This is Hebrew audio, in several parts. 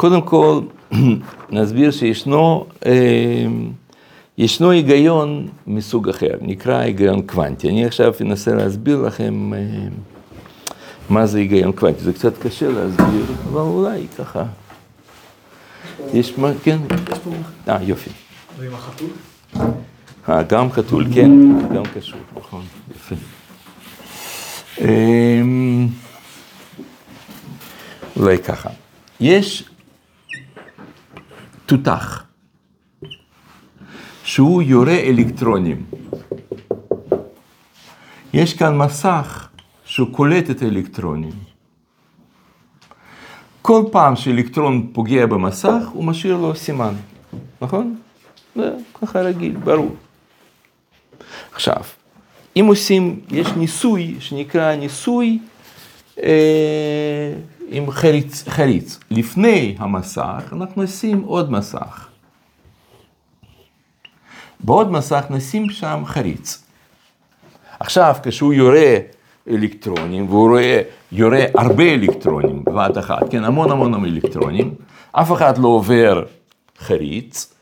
קודם כל, נסביר שישנו אה, ישנו היגיון מסוג אחר, נקרא היגיון קוונטי. אני עכשיו אנסה להסביר לכם אה, מה זה היגיון קוונטי. זה קצת קשה להסביר, אבל אולי ככה. יש מה, כן? אה, יופי. ועם החתול? אה, גם חתול, כן, גם קשור, נכון, יפה. אמ, אולי ככה, יש תותח, שהוא יורה אלקטרונים. יש כאן מסך שהוא קולט את האלקטרונים. כל פעם שאלקטרון פוגע במסך, הוא משאיר לו סימן, נכון? זה ככה רגיל, ברור. עכשיו, אם עושים, יש ניסוי שנקרא ניסוי אה, עם חריץ, חריץ. לפני המסך אנחנו נשים עוד מסך. בעוד מסך נשים שם חריץ. עכשיו, כשהוא יורה אלקטרונים, והוא רואה, יורה הרבה אלקטרונים בבת אחת, כן, המון המון אלקטרונים, אף אחד לא עובר חריץ,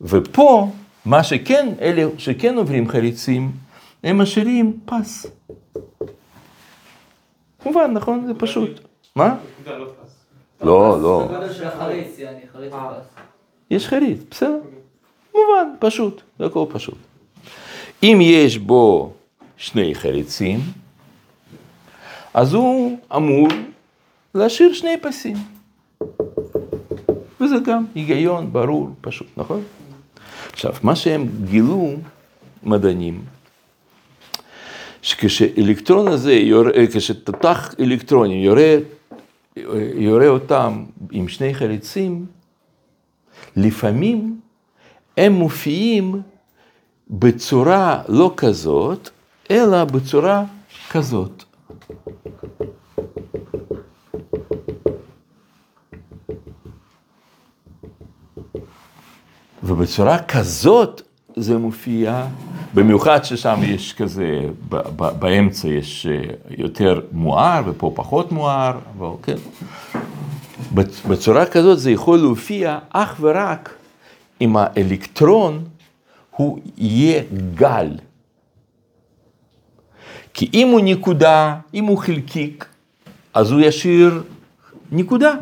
ופה, מה שכן, אלה שכן עוברים חריצים, הם משאירים פס. מובן, נכון? זה פשוט. מה? לא, לא. החריץ, יעני, חריץ פס. יש חריץ, בסדר. מובן, פשוט, זה הכל פשוט. אם יש בו שני חריצים, אז הוא אמור להשאיר שני פסים. וזה גם היגיון ברור, פשוט, נכון? עכשיו, מה שהם גילו, מדענים, שכשאלקטרון הזה, יורה, כשתותח אלקטרונים יורה, יורה אותם עם שני חריצים, לפעמים הם מופיעים בצורה לא כזאת, אלא בצורה כזאת. ובצורה כזאת זה מופיע, במיוחד ששם יש כזה, באמצע יש אה, יותר מואר ופה פחות מואר, כן. בצ- בצורה כזאת זה יכול להופיע אך ורק אם האלקטרון הוא יהיה גל. כי אם הוא נקודה, אם הוא חלקיק, אז הוא ישאיר נקודה,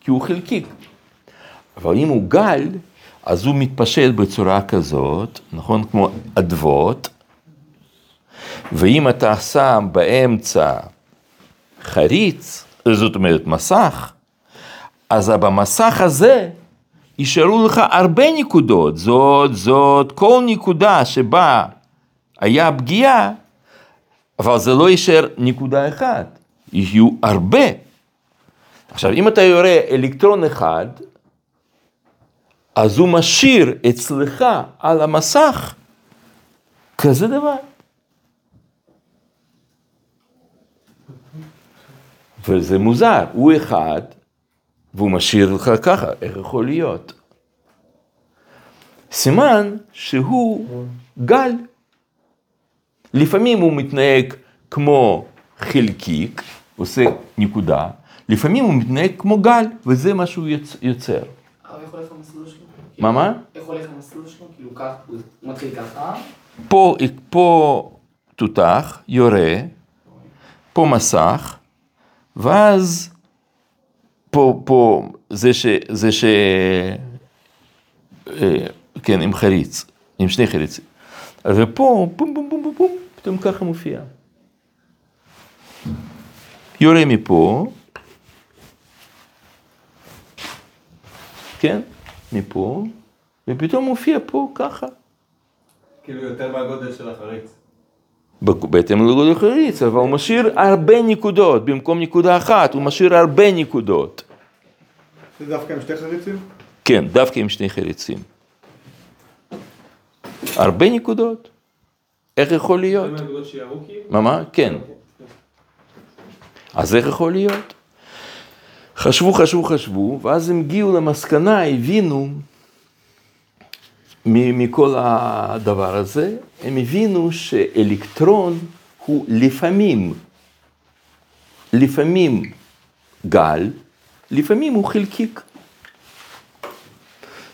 כי הוא חלקיק. אבל אם הוא גל, אז הוא מתפשט בצורה כזאת, נכון? כמו אדוות, ואם אתה שם באמצע חריץ, זאת אומרת מסך, אז במסך הזה יישארו לך הרבה נקודות, זאת, זאת, כל נקודה שבה היה פגיעה, אבל זה לא יישאר נקודה אחת, יהיו הרבה. עכשיו, אם אתה יורה אלקטרון אחד, אז הוא משאיר אצלך על המסך כזה דבר. וזה מוזר, הוא אחד, והוא משאיר לך ככה, איך יכול להיות? סימן שהוא גל. לפעמים הוא מתנהג כמו חלקיק, עושה נקודה, לפעמים הוא מתנהג כמו גל, וזה מה שהוא יוצ- יוצר. יכול ללכת המסלול שלו? מה, מה? איך הולך המסלול שלו? כאילו כך, הוא מתחיל ככה, פה, פה תותח, יורה, פה מסך, ואז פה, פה זה ש... זה ש... אה, כן, עם חריץ, עם שני חריצים. ופה, בום בום בום בום בום, פתאום ככה מופיע. יורה מפה, כן, מפה, ופתאום מופיע פה ככה. כאילו יותר מהגודל של החריץ. בהתאם לגודל חריץ, אבל הוא משאיר הרבה נקודות, במקום נקודה אחת, הוא משאיר הרבה נקודות. זה דווקא עם שתי חריצים? כן, דווקא עם שני חריצים. הרבה נקודות? איך יכול להיות? כאילו? מה, מה? כן. אז איך יכול להיות? חשבו, חשבו, חשבו, ואז הם הגיעו למסקנה, הבינו מכל הדבר הזה, הם הבינו שאלקטרון הוא לפעמים, לפעמים גל, לפעמים הוא חלקיק.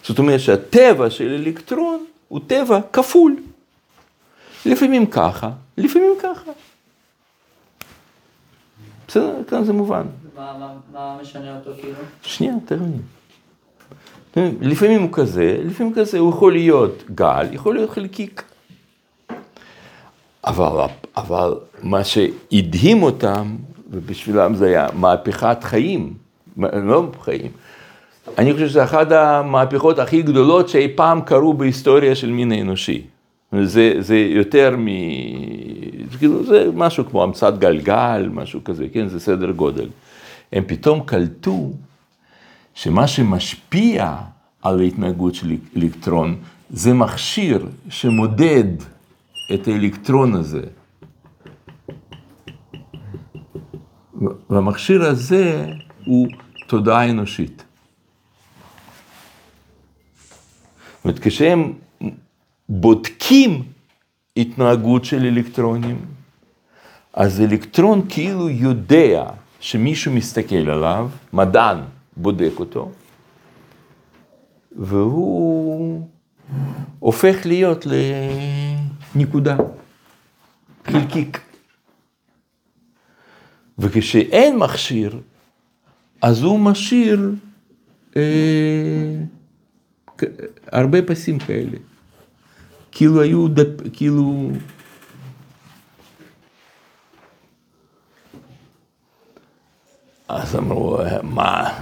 זאת אומרת שהטבע של אלקטרון הוא טבע כפול. לפעמים ככה, לפעמים ככה. בסדר, כאן זה מובן. מה- משנה אותו כאילו? שנייה, תראה לי. לפעמים הוא כזה, לפעמים כזה, הוא יכול להיות גל, יכול להיות חלקיק. אבל, אבל מה שהדהים אותם, ובשבילם זה היה מהפכת חיים, לא חיים. אני חושב שזה אחת המהפכות הכי גדולות שאי פעם קרו בהיסטוריה של מין האנושי. זה, זה יותר מ... כאילו, זה משהו כמו המצאת גלגל, משהו כזה, כן, זה סדר גודל. הם פתאום קלטו שמה שמשפיע על ההתנהגות של אלקטרון זה מכשיר שמודד את האלקטרון הזה. והמכשיר הזה הוא תודעה אנושית. זאת אומרת, כשהם בודקים התנהגות של אלקטרונים, אז אלקטרון כאילו יודע שמישהו מסתכל עליו, מדען בודק אותו, והוא הופך להיות לנקודה, חלקיק. וכשאין מכשיר, אז הוא משאיר אה, הרבה פסים כאלה. כאילו היו, דפ, כאילו... אז אמרו, מה,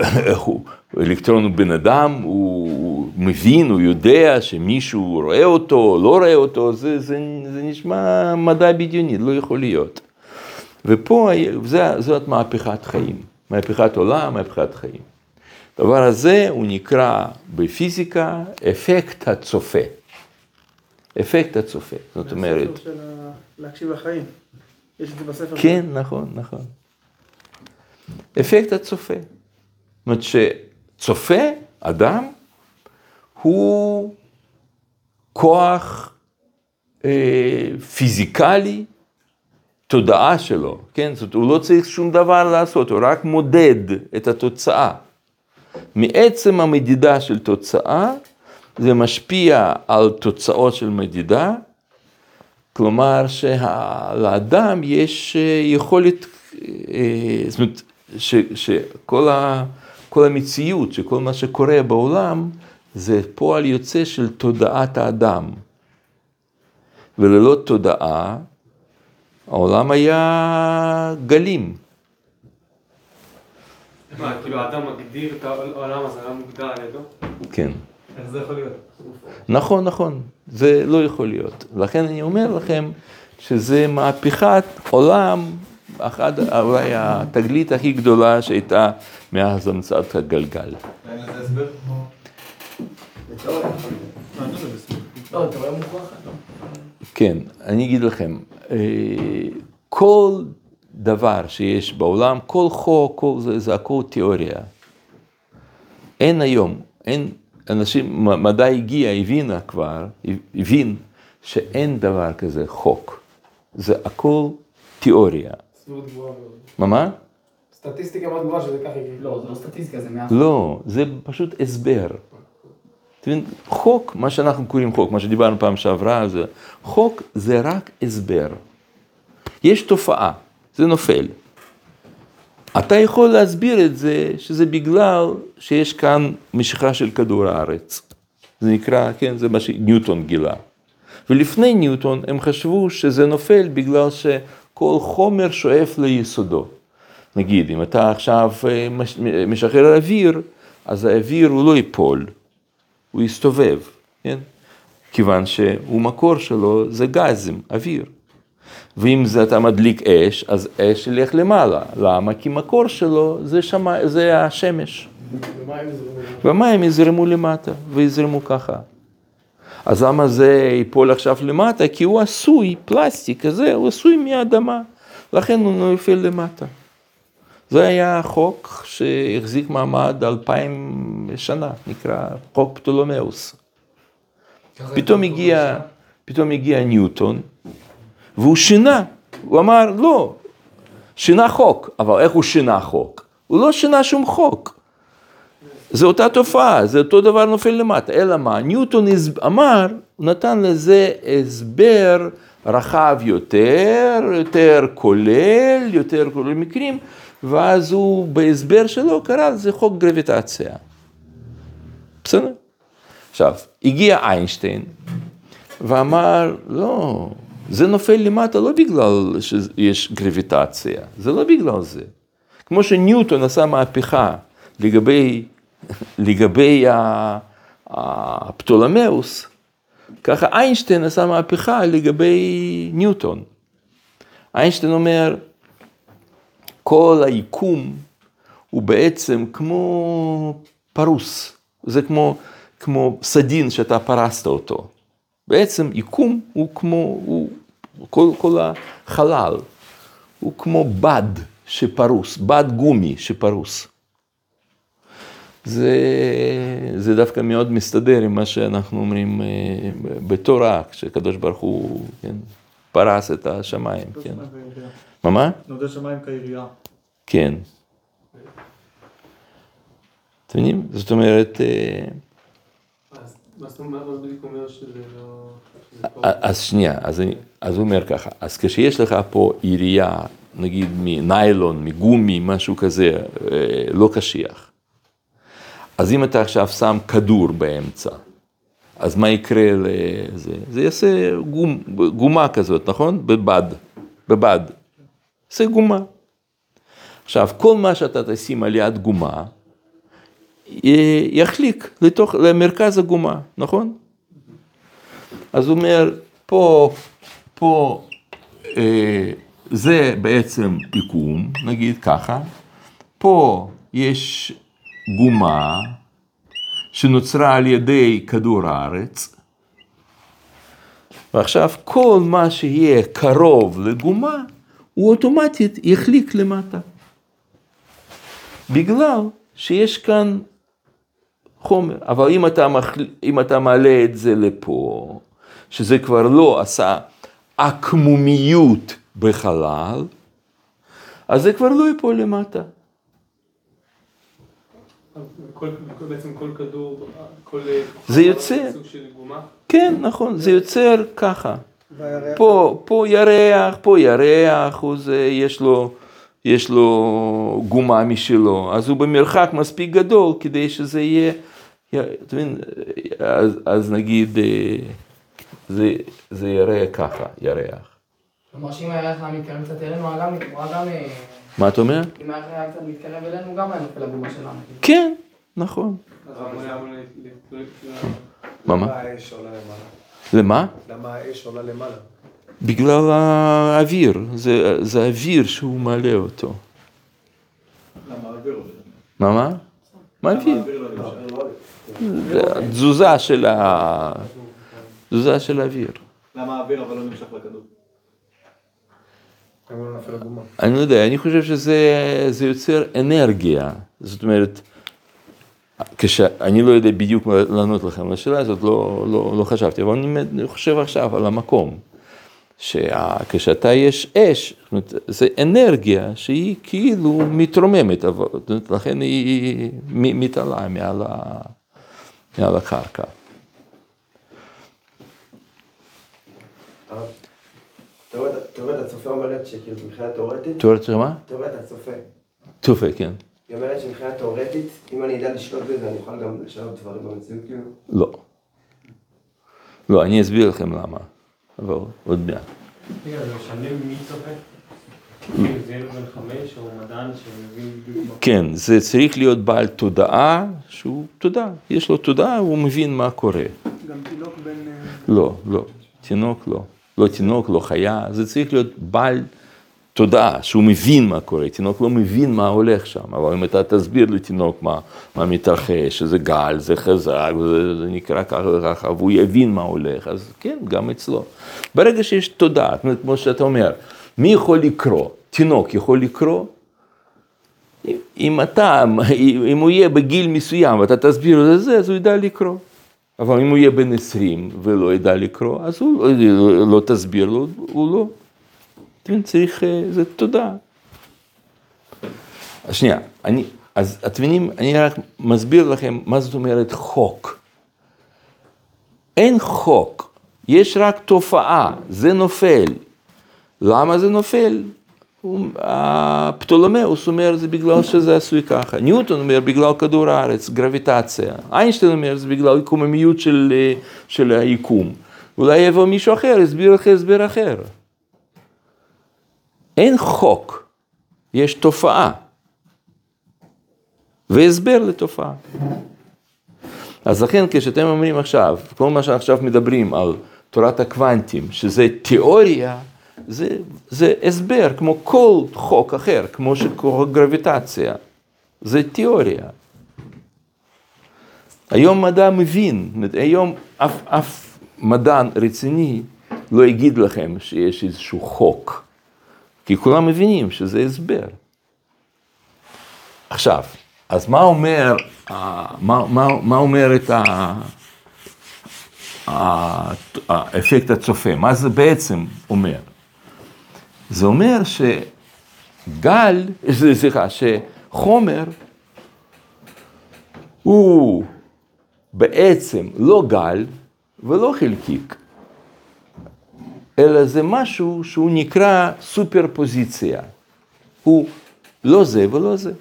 איך הוא, אלקטרון הוא בן אדם, הוא מבין, הוא יודע שמישהו רואה אותו, לא רואה אותו, זה, זה, זה נשמע מדע בדיוני, לא יכול להיות. ופה זה, זאת מהפכת חיים, מהפכת עולם, מהפכת חיים. הדבר הזה הוא נקרא בפיזיקה אפקט הצופה. אפקט הצופה, זאת אומרת, הספר של להקשיב לחיים. יש את זה בספר. כן, נכון, נכון. אפקט הצופה. זאת אומרת שצופה, אדם, הוא כוח אה, פיזיקלי, תודעה שלו, כן? זאת אומרת, הוא לא צריך שום דבר לעשות, הוא רק מודד את התוצאה. מעצם המדידה של תוצאה, זה משפיע על תוצאות של מדידה, כלומר שלאדם יש אה, יכולת, אה, זאת אומרת, ש, שכל ה, כל המציאות, שכל מה שקורה בעולם, זה פועל יוצא של תודעת האדם. וללא תודעה, העולם היה גלים. מה, כאילו האדם מגדיר את העולם הזה, העולם מוגדר על ידו? כן. איך זה יכול להיות? נכון, נכון, זה לא יכול להיות. לכן אני אומר לכם שזה מהפכת עולם, אחת, אולי התגלית הכי גדולה שהייתה מאז המצאת הגלגל. לא, מוכרח? לא. כן, אני אגיד לכם, אה, כל דבר שיש בעולם, כל חוק, כל זה, זה הכל תיאוריה. אין היום, אין אנשים, מדע הגיע, הבינה כבר, הבין שאין דבר כזה חוק. זה הכל תיאוריה. סבירות גבוהה מאוד. מה מה? סטטיסטיקה מאוד גבוהה שזה ככה יקרה. לא, זה לא סטטיסטיקה, זה מאה לא, זה פשוט הסבר. אתה מבין, חוק, מה שאנחנו קוראים חוק, מה שדיברנו פעם שעברה, זה, חוק זה רק הסבר. יש תופעה, זה נופל. אתה יכול להסביר את זה שזה בגלל שיש כאן משיכה של כדור הארץ. זה נקרא, כן, זה מה שניוטון גילה. ולפני ניוטון הם חשבו שזה נופל בגלל שכל חומר שואף ליסודו. נגיד, אם אתה עכשיו אה, מש- משחרר אוויר, אז האוויר הוא לא ייפול, הוא יסתובב, כן? כיוון שהוא מקור שלו זה גזים, אוויר. ואם זה אתה מדליק אש, אז אש ילך למעלה. למה? כי מקור שלו זה, שמה, זה השמש. ומים יזרמו למטה, ויזרמו ככה. אז למה זה ייפול עכשיו למטה? כי הוא עשוי, פלסטיק כזה, הוא עשוי מהאדמה, לכן הוא נופל למטה. זה היה חוק שהחזיק מעמד אלפיים שנה, נקרא חוק פטולומאוס. פתאום הגיע, פתאום הגיע ניוטון, והוא שינה, הוא אמר, לא, שינה חוק, אבל איך הוא שינה חוק? הוא לא שינה שום חוק. זה אותה תופעה, זה אותו דבר נופל למטה, אלא מה? ניוטון אמר, הוא נתן לזה הסבר רחב יותר, יותר כולל, יותר כולל מקרים, ואז הוא בהסבר שלו קרא לזה חוק גרביטציה. בסדר? עכשיו, הגיע איינשטיין ואמר, לא, זה נופל למטה לא בגלל שיש גרביטציה, זה לא בגלל זה. כמו שניוטון עשה מהפכה לגבי, לגבי הפטולמאוס, ככה איינשטיין עשה מהפכה לגבי ניוטון. איינשטיין אומר, כל היקום הוא בעצם כמו פרוס, זה כמו, כמו סדין שאתה פרסת אותו. בעצם יקום הוא כמו, הוא, כל, כל החלל הוא כמו בד שפרוס, בד גומי שפרוס. זה, זה דווקא מאוד מסתדר עם מה שאנחנו אומרים אה, בתורה, כשהקדוש ברוך הוא כן, פרס את השמיים. כן. מה מה? נודד שמיים כעירייה. כן. אתם מבינים? זאת אומרת, אז שנייה, אז הוא אומר ככה, אז כשיש לך פה עירייה, נגיד מניילון, מגומי, משהו כזה, אה, לא קשיח, אז אם אתה עכשיו שם כדור באמצע, אז מה יקרה לזה? זה יעשה גום, גומה כזאת, נכון? בבד, בבד. זה גומה. עכשיו, כל מה שאתה תשים על יד גומה, יחליק לתוך, למרכז הגומה, נכון? אז הוא אומר, פה, פה, אה, זה בעצם יקום, נגיד ככה, פה יש גומה שנוצרה על ידי כדור הארץ, ועכשיו כל מה שיהיה קרוב לגומה, הוא אוטומטית יחליק למטה. בגלל שיש כאן חומר, אבל אם אתה, מחל... אם אתה מעלה את זה לפה, שזה כבר לא עשה עקמומיות בחלל, אז זה כבר לא ייפול למטה. בעצם כל כדור, כל... זה יוצא. סוג של גומה. כן, נכון, זה יוצר ככה. פה, פה ירח, פה ירח, הוא זה, יש לו, יש לו גומה משלו, אז הוא במרחק מספיק גדול כדי שזה יהיה, אתה מבין, אז, אז נגיד, אה, זה, זה יראה ככה, ירח. כלומר שאם הירח היה מתקרב קצת אלינו, הוא היה גם, מה אתה אומר? אם היה קצת מתקרב אלינו, גם היה נופל לגומה שלנו. כן, נכון. מה, מה? למה האש עולה למעלה? למה? למה האש עולה למעלה? בגלל האוויר, זה, זה האוויר שהוא מעלה אותו. למה האוויר עולה? מה, מה? מה האוויר? לא של ה... תזוזה של האוויר. למה האוויר אבל לא נמשך לכדור? למה לא נופל עגומה? אני לא יודע, אני חושב שזה זה יוצר אנרגיה. זאת אומרת, כשאני לא יודע בדיוק לענות לכם על השאלה הזאת, לא, לא, לא חשבתי, אבל אני חושב עכשיו על המקום. שכשאתה יש אש, זאת אומרת, זה אנרגיה שהיא כאילו מתרוממת, אבל אומרת, לכן היא מתעלה מעל, ה, מעל הקרקע. תיאוריית תיאוריית הצופה אומרת שכאילו מבחינה תיאורטית, תיאוריה מה? תיאוריית הצופה, תופה, כן. היא אומרת שמבחינה תיאורטית, אם אני אדע לשלוט בזה, אני אוכל גם לשנות דברים במציאות כאילו. לא. לא, אני אסביר לכם למה, אבל עוד מעט. רגע, זה משנה מי צופה? כן, זה צריך להיות בעל תודעה, שהוא תודעה, יש לו תודעה, הוא מבין מה קורה. גם תינוק בן... אה, לא, לא, תינוק לא. לא תינוק, לא חיה, זה צריך להיות בעל תודעה, שהוא מבין מה קורה. תינוק לא מבין מה הולך שם, אבל אם אתה תסביר לתינוק מה, מה מתרחש, שזה גל, זה חזק, זה, זה נקרא ככה וככה, והוא יבין מה הולך, אז כן, גם אצלו. ברגע שיש תודעה, זאת אומרת, כמו שאתה אומר, מי יכול לקרוא? תינוק יכול לקרוא? אם- אתה, אם הוא יהיה בגיל מסוים ואתה תסביר לו את זה, אז הוא ידע לקרוא. אבל אם הוא יהיה בן 20 ולא ידע לקרוא, אז הוא לא, לא תסביר לו, הוא לא. אתה מבין, צריך, אה, זה תודה. אז שנייה, אני, אז אתם מבינים, אני רק מסביר לכם מה זאת אומרת חוק. אין חוק, יש רק תופעה, זה נופל. למה זה נופל? הפטולומאוס אומר זה בגלל שזה עשוי ככה, ניוטון אומר בגלל כדור הארץ, גרביטציה, איינשטיין אומר זה בגלל קוממיות של, אה, של היקום. אולי יבוא מישהו אחר, יסביר לך הסבר אחר. אין חוק, יש תופעה. והסבר לתופעה. אז לכן כשאתם אומרים עכשיו, כל מה שעכשיו מדברים על תורת הקוונטים, שזה תיאוריה, זה, זה הסבר, כמו כל חוק אחר, כמו שקורה גרביטציה, זה תיאוריה. היום מדע מבין, היום אף, אף מדען רציני לא יגיד לכם שיש איזשהו חוק, כי כולם מבינים שזה הסבר. עכשיו, אז מה אומר, אה, מה, מה, מה אומר את ה, האפקט הצופה? מה זה בעצם אומר? זה אומר שגל, סליחה, שחומר הוא בעצם לא גל ולא חלקיק, אלא זה משהו שהוא נקרא סופר פוזיציה. הוא לא זה ולא זה.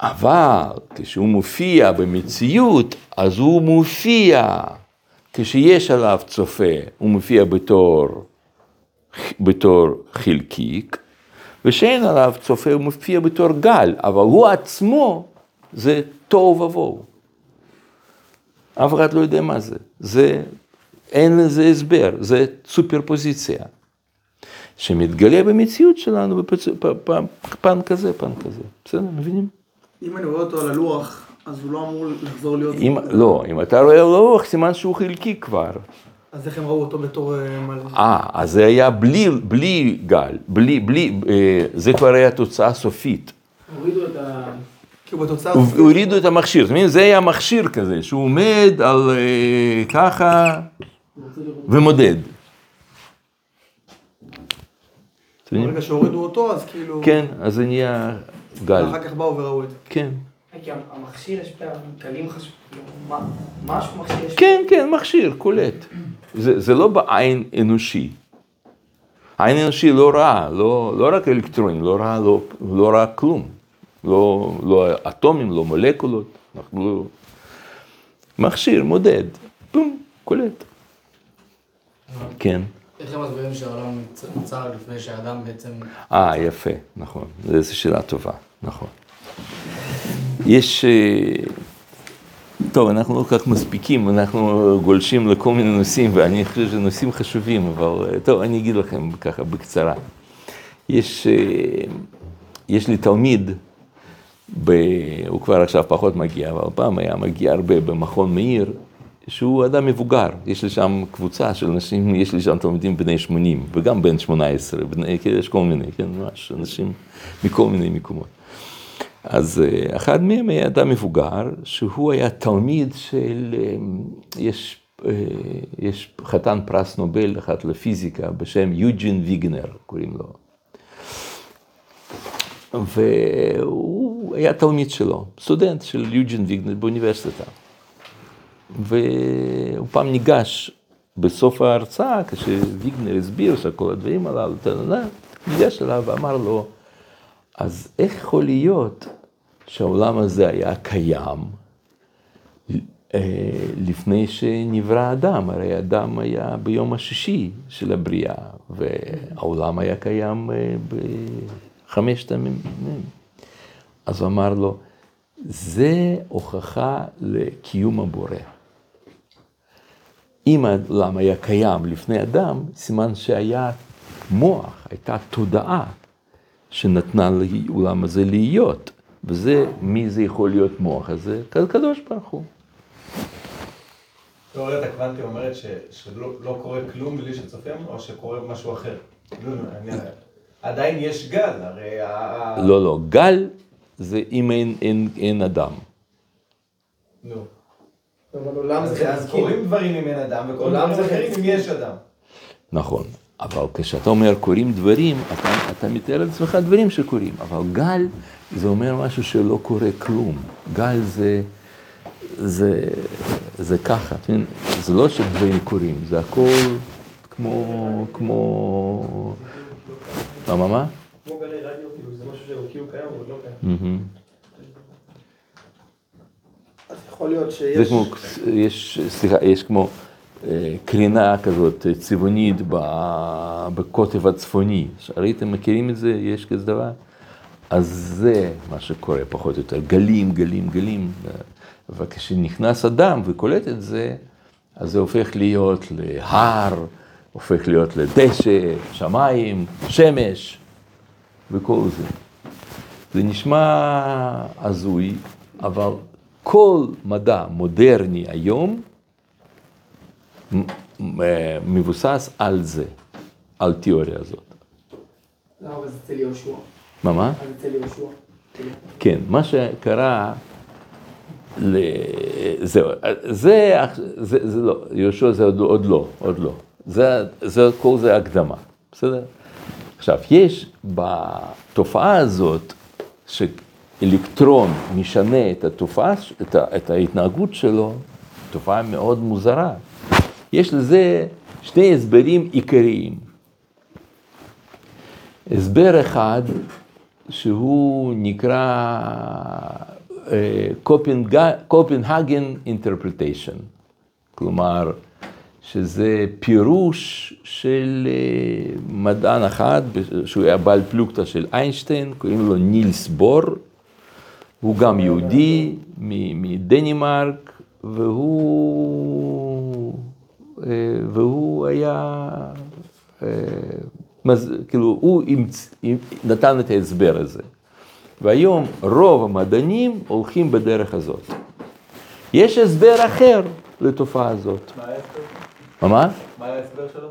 אבל כשהוא מופיע במציאות, אז הוא מופיע, כשיש עליו צופה, הוא מופיע בתור, בתור חלקיק, ושאין עליו צופה, הוא מופיע בתור גל, אבל הוא עצמו זה תוהו ובוהו. אף אחד לא יודע מה זה. זה, אין לזה הסבר, זה סופרפוזיציה. שמתגלה במציאות שלנו בפצ... פ... פ... פן כזה, פן כזה. בסדר, מבינים? אם אני רואה אותו על הלוח, אז הוא לא אמור לחזור להיות... אם, לא, אם אתה רואה לוח, סימן שהוא חלקי כבר. אז איך הם ראו אותו בתור אה, מלא? אה, אז זה היה בלי, בלי גל, בלי, בלי, אה, זה כבר היה תוצאה סופית. הורידו את ה... כאילו בתוצאה... הורידו את המכשיר, זאת אומרת, זה היה מכשיר כזה, שהוא עומד על אה, ככה ומודד. ברגע שהורידו אותו, אז כאילו... כן, אז זה נהיה גל, ואחר כך באו וראו את זה. כן. כי המכשיר יש פעמים, כלים חשובים, משהו מכשיר יש... כן, כן, מכשיר, קולט. זה, זה לא בעין אנושי. העין אנושי לא ראה, לא, לא רק אלקטרונים, לא ראה, לא, לא ראה כלום. לא, לא אטומים, לא מולקולות, אנחנו לא... מכשיר, מודד, בום, קולט. כן. איך הם מסבירים שהעולם נוצר לפני שהאדם בעצם... אה, יפה, נכון. זו שאלה טובה, נכון. יש... אה, טוב, אנחנו לא כל כך מספיקים, אנחנו גולשים לכל מיני נושאים, ואני חושב שזה נושאים חשובים, אבל אה, טוב, אני אגיד לכם ככה בקצרה. יש, אה, יש לי תלמיד, ב, הוא כבר עכשיו פחות מגיע, אבל פעם היה מגיע הרבה במכון מאיר, שהוא אדם מבוגר, יש לי שם קבוצה של אנשים, יש לי שם תלמידים בני 80 וגם בן 18, בני, כן, יש כל מיני, כן, ממש אנשים מכל מיני מקומות. אז אה, אחד מהם היה אדם מבוגר, שהוא היה תלמיד של, אה, יש, אה, יש חתן פרס נובל אחד לפיזיקה בשם יוג'ין ויגנר, קוראים לו. והוא היה תלמיד שלו, סטודנט של יוג'ין ויגנר באוניברסיטה. והוא פעם ניגש בסוף ההרצאה, כשוויגנר הסביר שכל הדברים הללו, ניגש אליו ואמר לו, אז איך יכול להיות שהעולם הזה היה קיים אה, לפני שנברא אדם? הרי אדם היה ביום השישי של הבריאה, והעולם היה קיים אה, בחמשת הימים. אז הוא אמר לו, זה הוכחה לקיום הבורא. אם העולם היה קיים לפני אדם, סימן שהיה מוח, הייתה תודעה שנתנה לעולם הזה להיות. וזה, מי זה יכול להיות מוח הזה? הקדוש ברוך הוא. תיאוריית הקוונטים אומרת ש, שלא לא קורה כלום בלי שצופים, או שקורה משהו אחר. לא, אני, עדיין יש גל, הרי ה... לא, לא, גל זה אם אין, אין, אין אדם. נו. אבל עולם זה אז. קורים דברים אם אין אדם, וקורים דברים זה אחרים אם. יש אדם. נכון. אבל כשאתה אומר קורים דברים, אתה, אתה מתאר לעצמך דברים שקורים, אבל גל זה אומר משהו שלא קורה כלום. גל זה, זה, זה ככה? זה לא שדברים קורים, זה הכל כמו, כמו, מה, מה, מה? כמו גלי רדיו, כאילו זה משהו שהוא כאילו קיים, אבל לא קיים. אז יכול להיות זה שיש... כמו, יש, סליחה, יש כמו קרינה כזאת אה, צבעונית בקוטב הצפוני. ראיתם, מכירים את זה? יש כזה דבר? אז זה מה שקורה פחות או יותר, גלים, גלים, גלים. וכשנכנס אדם וקולט את זה, אז זה הופך להיות להר, הופך להיות לדשא, שמיים, שמש וכל זה. זה נשמע הזוי, אבל כל מדע מודרני היום מבוסס על זה, על תיאוריה הזאת. לא, אבל זה אצל יהושע. מה, מה? אז אצל יהושע. כן, מה שקרה. זהו, זה, זה, זה לא, יהושע זה עוד, עוד לא, עוד לא. זה, זה, כל זה הקדמה, בסדר? עכשיו, יש בתופעה הזאת, שאלקטרון משנה את התופעה, את ההתנהגות שלו, תופעה מאוד מוזרה. יש לזה שני הסברים עיקריים. הסבר אחד, שהוא נקרא קופנהגן אינטרפרטיישן, כלומר, שזה פירוש של אה, מדען אחד, שהוא היה בעל פלוגתא של איינשטיין, קוראים לו נילס בור, הוא גם יהודי מדנמרק, והוא, אה, והוא היה, אה, כאילו, הוא נתן את ההסבר הזה. והיום רוב המדענים הולכים בדרך הזאת. יש הסבר אחר לתופעה הזאת. מה ההסבר? מה? מה? ההסבר שלו?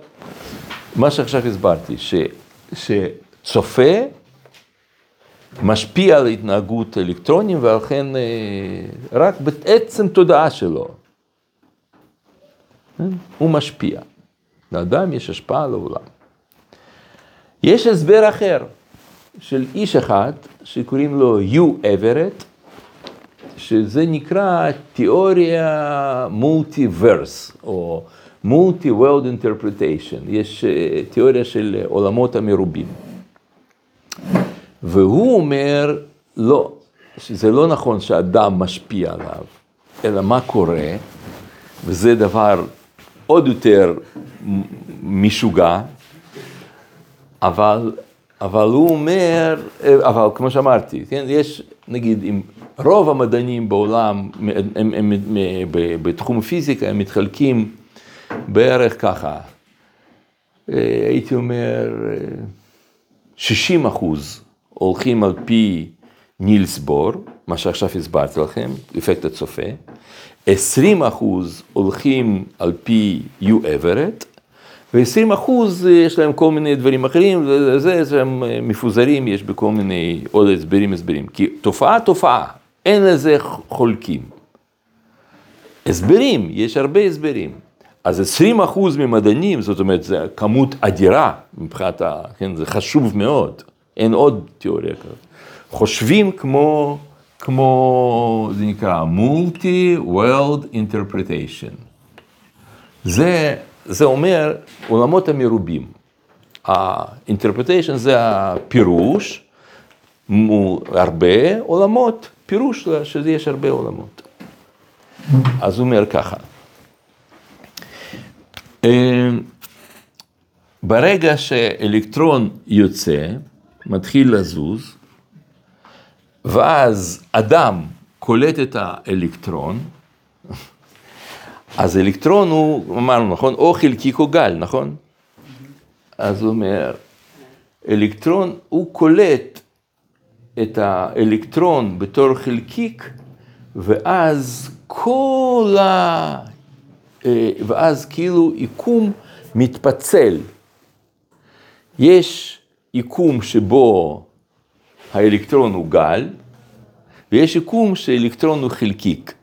מה שעכשיו הסברתי, ש, שצופה משפיע על התנהגות אלקטרונים ולכן אה, רק בעצם תודעה שלו. הוא משפיע. לאדם יש השפעה על העולם. יש הסבר אחר של איש אחד שקוראים לו יו אברט, שזה נקרא תיאוריה מולטיברס, או מולטי וורלד אינטרפרטיישן, יש אה, תיאוריה של עולמות המרובים. והוא אומר, לא, שזה לא נכון שאדם משפיע עליו, אלא מה קורה, וזה דבר עוד יותר משוגע, אבל, אבל הוא אומר, אבל כמו שאמרתי, כן, יש, נגיד, אם רוב המדענים בעולם, הם, הם, הם, הם, בתחום הפיזיקה, הם מתחלקים בערך ככה, אה, הייתי אומר, אה, 60 אחוז הולכים על פי נילס בור, מה שעכשיו הסברתי לכם, אפקט הצופה, 20 אחוז הולכים על פי יו אברט, ו-20 אחוז יש להם כל מיני דברים אחרים, זה, זה, הם מפוזרים, יש בכל מיני עוד הסברים הסברים, כי תופעה תופעה, אין לזה חולקים. הסברים, יש הרבה הסברים. אז 20 אחוז ממדענים, זאת אומרת, זו כמות אדירה מבחינת ה... כן, זה חשוב מאוד, אין עוד תיאוריה כזאת. חושבים כמו, כמו, זה נקרא multi-world interpretation. זה, זה אומר עולמות המרובים. ה-interpretation זה הפירוש, מול הרבה עולמות, פירוש שזה יש הרבה עולמות. אז הוא אומר ככה, אה, ברגע שאלקטרון יוצא, מתחיל לזוז, ואז אדם קולט את האלקטרון, אז אלקטרון הוא, אמרנו, נכון? או חלקיק או גל, נכון? אז הוא אומר, אלקטרון, הוא קולט את האלקטרון בתור חלקיק, ואז כל ה... אה, ואז כאילו יקום מתפצל. יש יקום שבו האלקטרון הוא גל, ויש יקום שאלקטרון הוא חלקיק.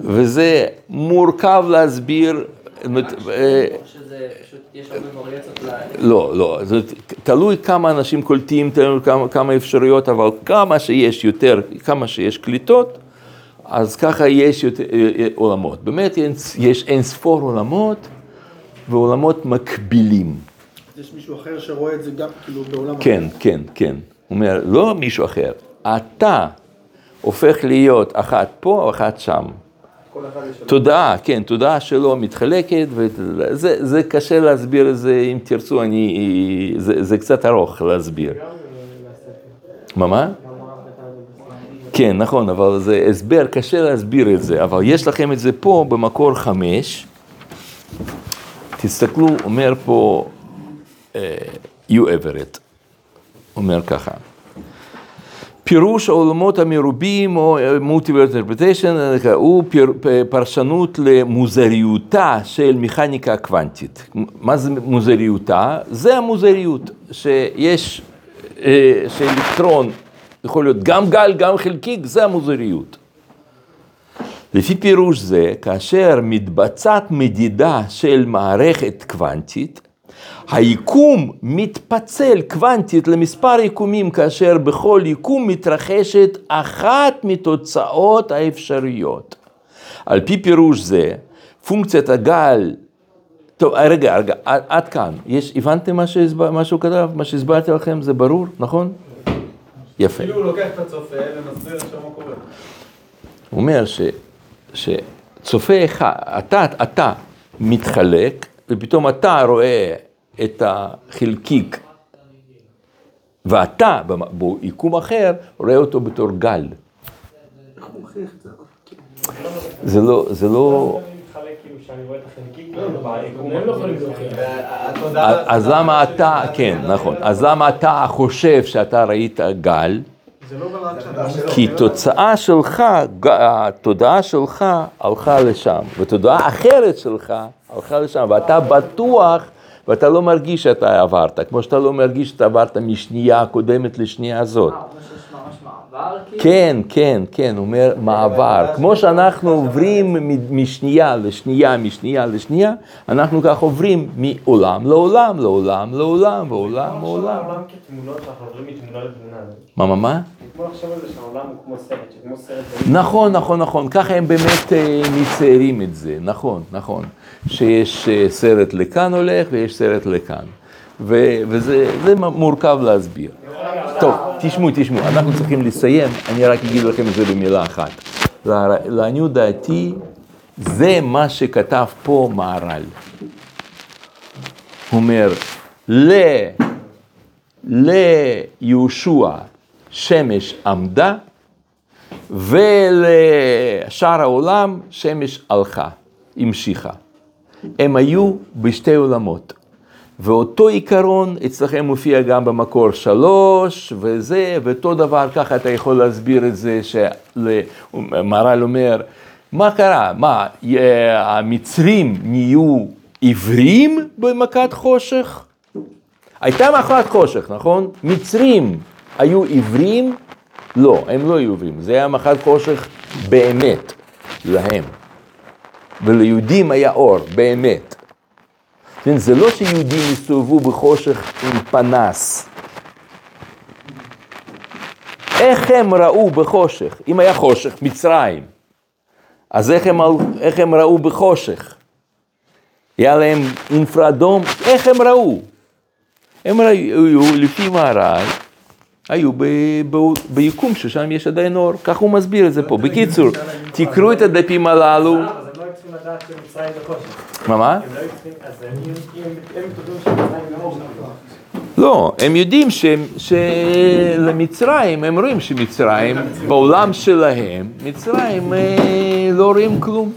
וזה מורכב להסביר, זאת אה, ל... לא, לא, זה תלוי כמה אנשים קולטים, תלוי כמה, כמה אפשרויות, אבל כמה שיש יותר, כמה שיש קליטות, אז ככה יש יותר אה, אה, עולמות. באמת יש אין ספור עולמות ועולמות מקבילים. יש מישהו אחר שרואה את זה גם כאילו בעולם כן, כן, כן. הוא אומר, לא מישהו אחר, אתה הופך להיות אחת פה או אחת שם. תודעה, כן, תודעה שלו מתחלקת, וזה זה קשה להסביר את זה, אם תרצו, אני, זה, זה קצת ארוך להסביר. לספר. מה, מה? כן, נכון, אבל זה הסבר, קשה להסביר את זה, אבל יש לכם את זה פה במקור חמש. תסתכלו, אומר פה יו אברט, אומר ככה. פירוש העולמות המרובים או מולטיבר אינטרפרטיישן הוא פיר- פרשנות למוזריותה של מכניקה קוונטית. מה זה מוזריותה? זה המוזריות, שיש, אה, שאלקטרון יכול להיות גם גל, גם חלקיק, זה המוזריות. לפי פירוש זה, כאשר מתבצעת מדידה של מערכת קוונטית, היקום מתפצל קוונטית למספר יקומים, כאשר בכל יקום מתרחשת אחת מתוצאות האפשריות. על פי פירוש זה, פונקציית הגל, טוב, רגע, רגע, עד, עד כאן, יש, הבנתם מה, שהסבר, מה שהוא כתב? מה שהסברתי לכם זה ברור, נכון? יפה. כאילו הוא לוקח את הצופה ומסביר עכשיו מה קורה. הוא אומר ש, שצופה אחד, אתה, אתה מתחלק, ופתאום אתה רואה את החלקיק, ואתה, ביקום אחר, רואה אותו בתור גל. זה? לא, זה לא... אז למה אתה, כן, נכון, אז למה אתה חושב שאתה ראית גל? לא. כי תוצאה שלך, התודעה שלך הלכה לשם, ותודעה אחרת שלך הלכה לשם, ואתה בטוח, ואתה לא מרגיש שאתה עברת, כמו שאתה לא מרגיש שאתה עברת משנייה הקודמת לשנייה הזאת. כן, כן, כן, הוא אומר מעבר. כמו שאנחנו עוברים משנייה לשנייה, משנייה לשנייה, אנחנו כך עוברים מעולם לעולם, לעולם לעולם, ועולם לעולם. מה, מה, מה? נכון, נכון, נכון, ככה הם באמת אה, מציירים את זה, נכון, נכון. שיש אה, סרט לכאן הולך ויש סרט לכאן. וזה מורכב להסביר. טוב, תשמעו, תשמעו, אנחנו צריכים לסיים, אני רק אגיד לכם את זה במילה אחת. לע- לעניות דעתי, זה מה שכתב פה מהר"ל. הוא אומר, ל... ליהושע שמש עמדה, ולשאר העולם שמש הלכה, המשיכה. הם היו בשתי עולמות. ואותו עיקרון אצלכם מופיע גם במקור שלוש, וזה, ואותו דבר, ככה אתה יכול להסביר את זה, שמהר"ל אומר, מה קרה? מה, המצרים נהיו עיוורים במכת חושך? הייתה מכת חושך, נכון? מצרים היו עיוורים? לא, הם לא היו עיוורים, זה היה מכת חושך באמת, להם. וליהודים היה אור, באמת. כן, זה לא שיהודים הסתובבו בחושך עם פנס. איך הם ראו בחושך? אם היה חושך, מצרים, אז איך הם, איך הם ראו בחושך? היה להם אינפרדום, איך הם ראו? הם היו, לפי מהר"ל, היו ב, ב, ביקום ששם יש עדיין אור, כך הוא מסביר את זה פה. בקיצור, תקראו את הדפים הללו. לא צריכים לדעת שמצרים בחושך. מה מה? לא הם בחושך. לא, הם יודעים ש- שלמצרים, הם רואים שמצרים, בעולם שלהם, מצרים אה, לא רואים כלום.